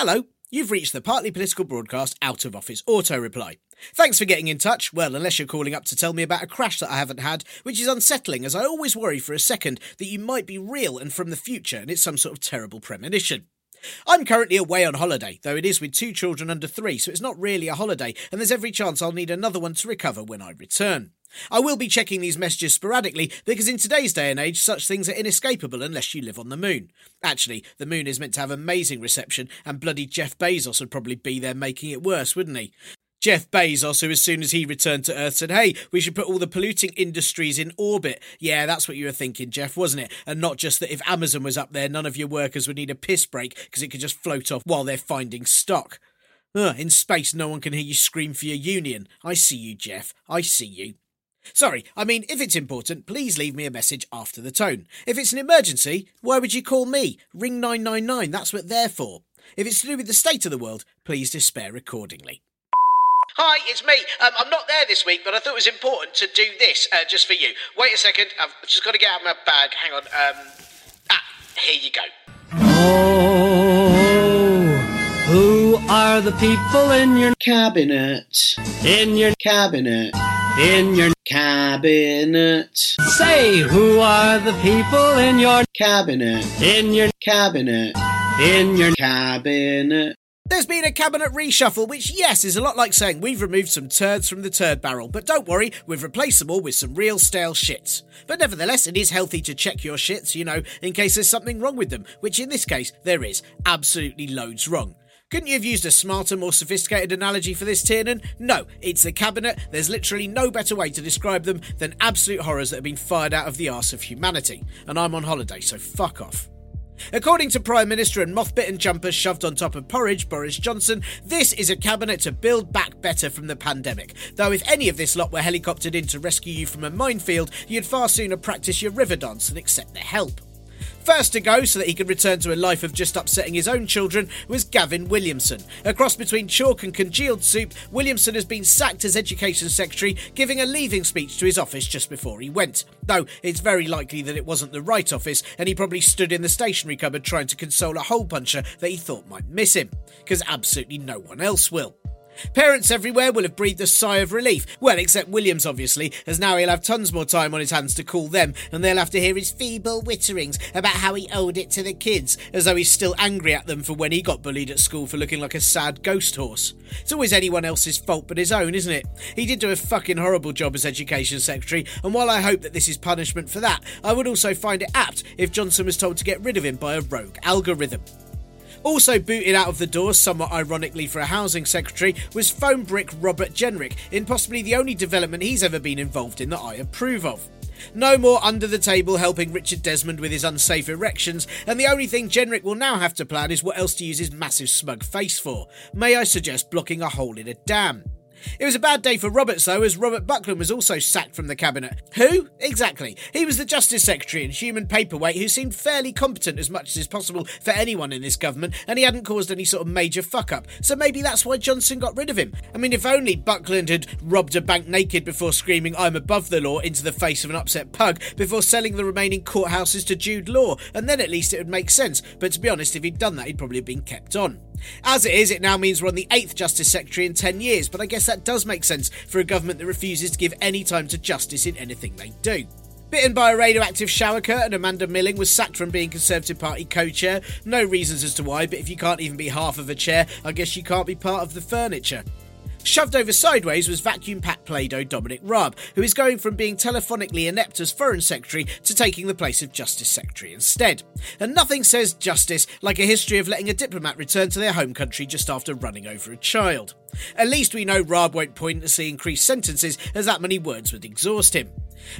Hello, you've reached the partly political broadcast out of office auto reply. Thanks for getting in touch. Well, unless you're calling up to tell me about a crash that I haven't had, which is unsettling as I always worry for a second that you might be real and from the future and it's some sort of terrible premonition. I'm currently away on holiday, though it is with two children under three, so it's not really a holiday, and there's every chance I'll need another one to recover when I return. I will be checking these messages sporadically because in today's day and age, such things are inescapable unless you live on the moon. Actually, the moon is meant to have amazing reception, and bloody Jeff Bezos would probably be there making it worse, wouldn't he? Jeff Bezos, who as soon as he returned to Earth said, Hey, we should put all the polluting industries in orbit. Yeah, that's what you were thinking, Jeff, wasn't it? And not just that if Amazon was up there, none of your workers would need a piss break because it could just float off while they're finding stock. Ugh, in space, no one can hear you scream for your union. I see you, Jeff. I see you. Sorry, I mean, if it's important, please leave me a message after the tone. If it's an emergency, why would you call me? Ring 999, that's what they're for. If it's to do with the state of the world, please despair accordingly. Hi, it's me. Um, I'm not there this week, but I thought it was important to do this uh, just for you. Wait a second, I've just got to get out my bag. Hang on. Um, ah, here you go. Oh, who are the people in your cabinet, in your cabinet, in your cabinet, say who are the people in your cabinet, in your cabinet, in your cabinet. There's been a cabinet reshuffle, which, yes, is a lot like saying we've removed some turds from the turd barrel, but don't worry, we've replaced them all with some real stale shits. But nevertheless, it is healthy to check your shits, you know, in case there's something wrong with them, which in this case, there is. Absolutely loads wrong. Couldn't you have used a smarter, more sophisticated analogy for this, Tiernan? No, it's the cabinet. There's literally no better way to describe them than absolute horrors that have been fired out of the arse of humanity. And I'm on holiday, so fuck off. According to Prime Minister and moth-bitten jumpers shoved on top of porridge, Boris Johnson, this is a cabinet to build back better from the pandemic. Though if any of this lot were helicoptered in to rescue you from a minefield, you'd far sooner practice your river dance than accept their help. First to go so that he could return to a life of just upsetting his own children was Gavin Williamson. A cross between chalk and congealed soup, Williamson has been sacked as Education Secretary, giving a leaving speech to his office just before he went. Though it's very likely that it wasn't the right office, and he probably stood in the stationery cupboard trying to console a hole puncher that he thought might miss him. Because absolutely no one else will. Parents everywhere will have breathed a sigh of relief. Well, except Williams, obviously, as now he'll have tons more time on his hands to call them, and they'll have to hear his feeble witterings about how he owed it to the kids, as though he's still angry at them for when he got bullied at school for looking like a sad ghost horse. It's always anyone else's fault but his own, isn't it? He did do a fucking horrible job as Education Secretary, and while I hope that this is punishment for that, I would also find it apt if Johnson was told to get rid of him by a rogue algorithm. Also booted out of the door, somewhat ironically for a housing secretary, was phone brick Robert Jenrick, in possibly the only development he's ever been involved in that I approve of. No more under the table helping Richard Desmond with his unsafe erections, and the only thing Jenrick will now have to plan is what else to use his massive smug face for. May I suggest blocking a hole in a dam? It was a bad day for Roberts, though, as Robert Buckland was also sacked from the cabinet. Who? Exactly. He was the Justice Secretary and human paperweight who seemed fairly competent as much as is possible for anyone in this government, and he hadn't caused any sort of major fuck up. So maybe that's why Johnson got rid of him. I mean, if only Buckland had robbed a bank naked before screaming, I'm above the law, into the face of an upset pug, before selling the remaining courthouses to Jude Law, and then at least it would make sense. But to be honest, if he'd done that, he'd probably have been kept on. As it is, it now means we're on the eighth Justice Secretary in 10 years, but I guess that does make sense for a government that refuses to give any time to justice in anything they do. Bitten by a radioactive shower curtain, Amanda Milling was sacked from being Conservative Party co chair. No reasons as to why, but if you can't even be half of a chair, I guess you can't be part of the furniture. Shoved over sideways was vacuum packed Play Doh Dominic Raab, who is going from being telephonically inept as Foreign Secretary to taking the place of Justice Secretary instead. And nothing says justice like a history of letting a diplomat return to their home country just after running over a child. At least we know Raab won't pointlessly increase sentences, as that many words would exhaust him.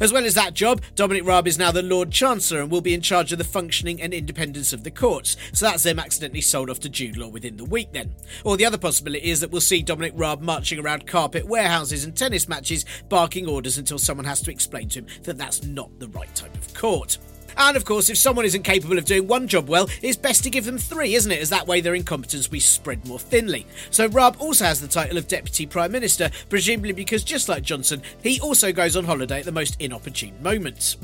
As well as that job, Dominic Raab is now the Lord Chancellor and will be in charge of the functioning and independence of the courts. So that's them accidentally sold off to Jude Law within the week then. Or the other possibility is that we'll see Dominic Raab marching around carpet warehouses and tennis matches, barking orders until someone has to explain to him that that's not the right type of court. And of course, if someone isn't capable of doing one job well, it's best to give them three, isn't it? As that way their incompetence will be spread more thinly. So Raab also has the title of Deputy Prime Minister, presumably because just like Johnson, he also goes on holiday at the most inopportune moments.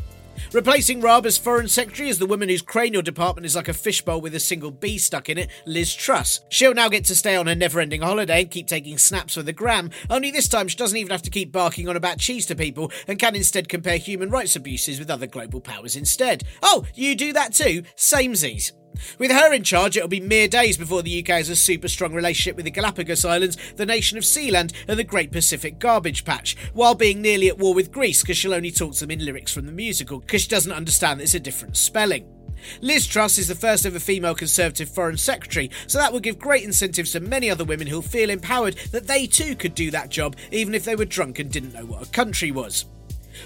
Replacing Raab as Foreign Secretary is the woman whose cranial department is like a fishbowl with a single bee stuck in it, Liz Truss. She'll now get to stay on her never ending holiday and keep taking snaps for the gram, only this time she doesn't even have to keep barking on about cheese to people and can instead compare human rights abuses with other global powers instead. Oh, you do that too? Samesies. With her in charge, it'll be mere days before the UK has a super strong relationship with the Galapagos Islands, the nation of Sealand, and the Great Pacific Garbage Patch, while being nearly at war with Greece because she'll only talk to them in lyrics from the musical because she doesn't understand that it's a different spelling. Liz Truss is the first ever female Conservative Foreign Secretary, so that will give great incentives to many other women who'll feel empowered that they too could do that job even if they were drunk and didn't know what a country was.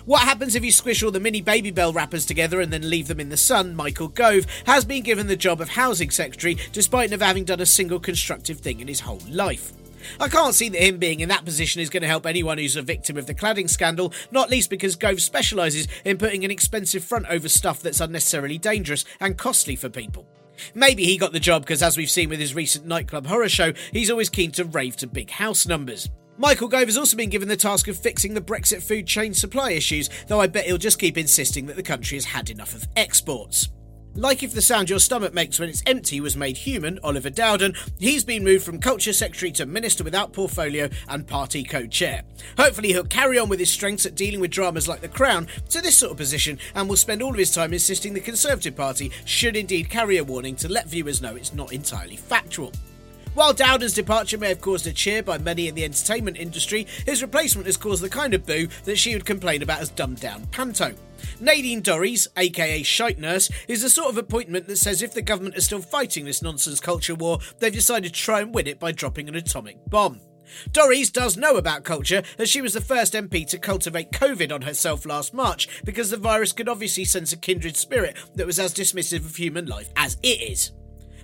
What happens if you squish all the mini Babybel wrappers together and then leave them in the sun? Michael Gove has been given the job of Housing Secretary despite never having done a single constructive thing in his whole life. I can't see that him being in that position is going to help anyone who's a victim of the cladding scandal, not least because Gove specialises in putting an expensive front over stuff that's unnecessarily dangerous and costly for people. Maybe he got the job because, as we've seen with his recent nightclub horror show, he's always keen to rave to big house numbers. Michael Gove has also been given the task of fixing the Brexit food chain supply issues, though I bet he'll just keep insisting that the country has had enough of exports. Like if the sound your stomach makes when it's empty was made human, Oliver Dowden, he's been moved from Culture Secretary to Minister without Portfolio and Party Co Chair. Hopefully, he'll carry on with his strengths at dealing with dramas like The Crown to this sort of position and will spend all of his time insisting the Conservative Party should indeed carry a warning to let viewers know it's not entirely factual. While Dowden's departure may have caused a cheer by many in the entertainment industry, his replacement has caused the kind of boo that she would complain about as dumbed down panto. Nadine Dorries, aka Shite Nurse, is the sort of appointment that says if the government is still fighting this nonsense culture war, they've decided to try and win it by dropping an atomic bomb. Dorries does know about culture, as she was the first MP to cultivate COVID on herself last March, because the virus could obviously sense a kindred spirit that was as dismissive of human life as it is.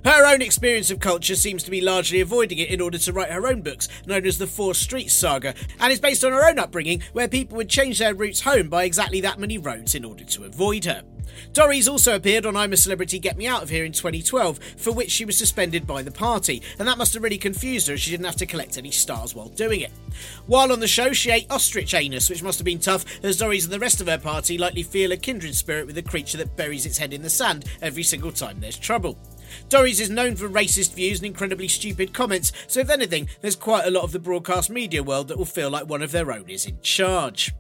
Her own experience of culture seems to be largely avoiding it in order to write her own books, known as the Four Streets Saga, and is based on her own upbringing, where people would change their routes home by exactly that many roads in order to avoid her. Dorries also appeared on I'm a Celebrity Get Me Out of Here in 2012, for which she was suspended by the party, and that must have really confused her as she didn't have to collect any stars while doing it. While on the show, she ate ostrich anus, which must have been tough, as Dorries and the rest of her party likely feel a kindred spirit with a creature that buries its head in the sand every single time there's trouble. Dorries is known for racist views and incredibly stupid comments, so if anything, there's quite a lot of the broadcast media world that will feel like one of their own is in charge.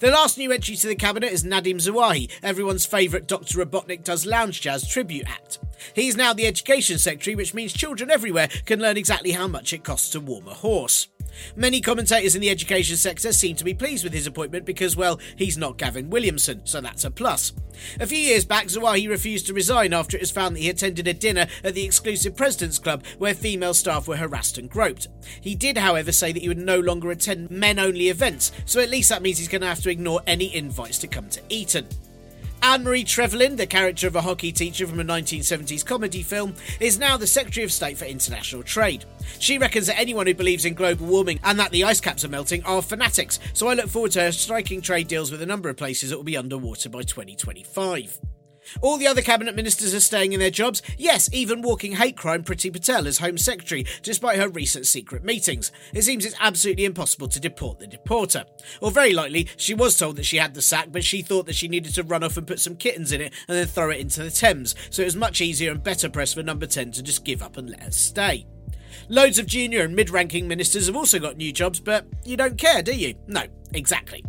The last new entry to the cabinet is Nadhim Zahawi, everyone's favourite Dr. Robotnik Does Lounge Jazz tribute act. He's now the Education Secretary, which means children everywhere can learn exactly how much it costs to warm a horse. Many commentators in the education sector seem to be pleased with his appointment because, well, he's not Gavin Williamson, so that's a plus. A few years back, Zahawi refused to resign after it was found that he attended a dinner at the exclusive President's Club where female staff were harassed and groped. He did, however, say that he would no longer attend men only events, so at least that means he's going to have to ignore any invites to come to Eton. Anne Marie Trevelyan, the character of a hockey teacher from a 1970s comedy film, is now the Secretary of State for International Trade. She reckons that anyone who believes in global warming and that the ice caps are melting are fanatics, so I look forward to her striking trade deals with a number of places that will be underwater by 2025. All the other cabinet ministers are staying in their jobs, yes, even walking hate crime Priti Patel as Home Secretary, despite her recent secret meetings. It seems it's absolutely impossible to deport the deporter. Or very likely, she was told that she had the sack, but she thought that she needed to run off and put some kittens in it and then throw it into the Thames, so it was much easier and better press for number 10 to just give up and let her stay. Loads of junior and mid ranking ministers have also got new jobs, but you don't care, do you? No, exactly.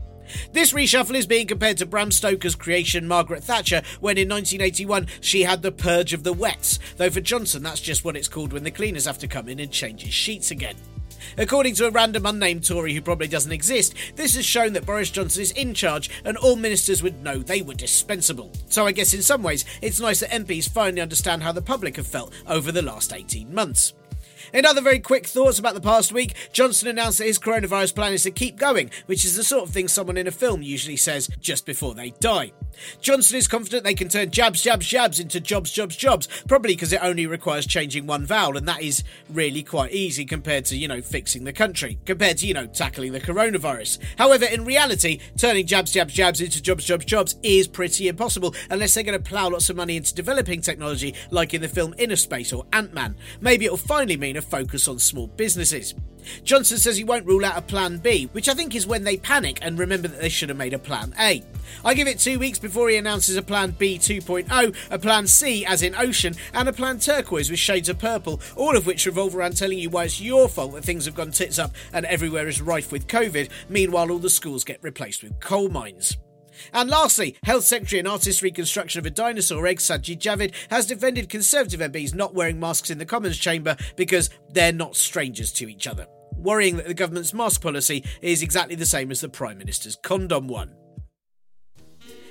This reshuffle is being compared to Bram Stoker's creation Margaret Thatcher when in 1981 she had the purge of the wets, though for Johnson that's just what it's called when the cleaners have to come in and change his sheets again. According to a random unnamed Tory who probably doesn't exist, this has shown that Boris Johnson is in charge and all ministers would know they were dispensable. So I guess in some ways it's nice that MPs finally understand how the public have felt over the last 18 months. In other very quick thoughts about the past week, Johnson announced that his coronavirus plan is to keep going, which is the sort of thing someone in a film usually says just before they die. Johnson is confident they can turn jabs, jabs, jabs into jobs, jobs, jobs, probably because it only requires changing one vowel, and that is really quite easy compared to, you know, fixing the country, compared to, you know, tackling the coronavirus. However, in reality, turning jabs, jabs, jabs into jobs, jobs, jobs is pretty impossible unless they're going to plough lots of money into developing technology like in the film Innerspace or Ant Man. Maybe it'll finally mean a focus on small businesses. Johnson says he won't rule out a plan B, which I think is when they panic and remember that they should have made a plan A. I give it two weeks before he announces a plan B 2.0, a plan C as in ocean, and a plan turquoise with shades of purple, all of which revolve around telling you why it's your fault that things have gone tits up and everywhere is rife with COVID, meanwhile all the schools get replaced with coal mines. And lastly, Health Secretary and artist reconstruction of a dinosaur egg, Sajid Javid, has defended Conservative MPs not wearing masks in the Commons chamber because they're not strangers to each other, worrying that the government's mask policy is exactly the same as the Prime Minister's condom one.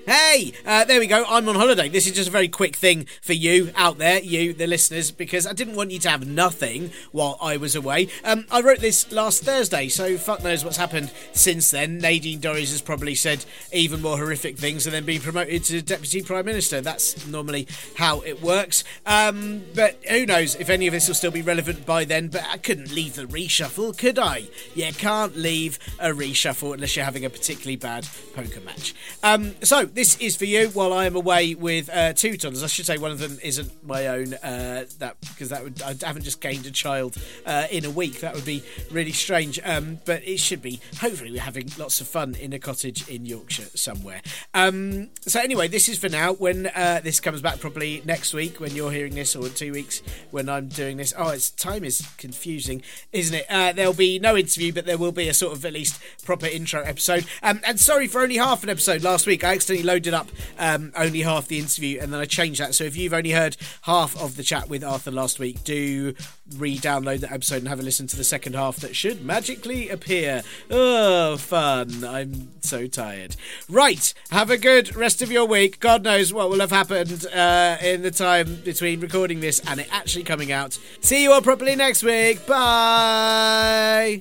Hey, uh, there we go. I'm on holiday. This is just a very quick thing for you out there, you, the listeners, because I didn't want you to have nothing while I was away. Um, I wrote this last Thursday, so fuck knows what's happened since then. Nadine Dorries has probably said even more horrific things and then been promoted to Deputy Prime Minister. That's normally how it works. Um, but who knows if any of this will still be relevant by then. But I couldn't leave the reshuffle, could I? You can't leave a reshuffle unless you're having a particularly bad poker match. Um, so, this is for you while I am away with uh, two toddlers. I should say one of them isn't my own. Uh, that because that would I haven't just gained a child uh, in a week. That would be really strange. Um, but it should be. Hopefully, we're having lots of fun in a cottage in Yorkshire somewhere. Um, so anyway, this is for now. When uh, this comes back, probably next week when you're hearing this, or in two weeks when I'm doing this. Oh, it's time is confusing, isn't it? Uh, there'll be no interview, but there will be a sort of at least proper intro episode. Um, and sorry for only half an episode last week. I accidentally loaded up um, only half the interview and then I changed that. So if you've only heard half of the chat with Arthur last week, do re download that episode and have a listen to the second half that should magically appear. Oh, fun. I'm so tired. Right. Have a good rest of your week. God knows what will have happened uh, in the time between recording this and it actually coming out. See you all properly next week. Bye.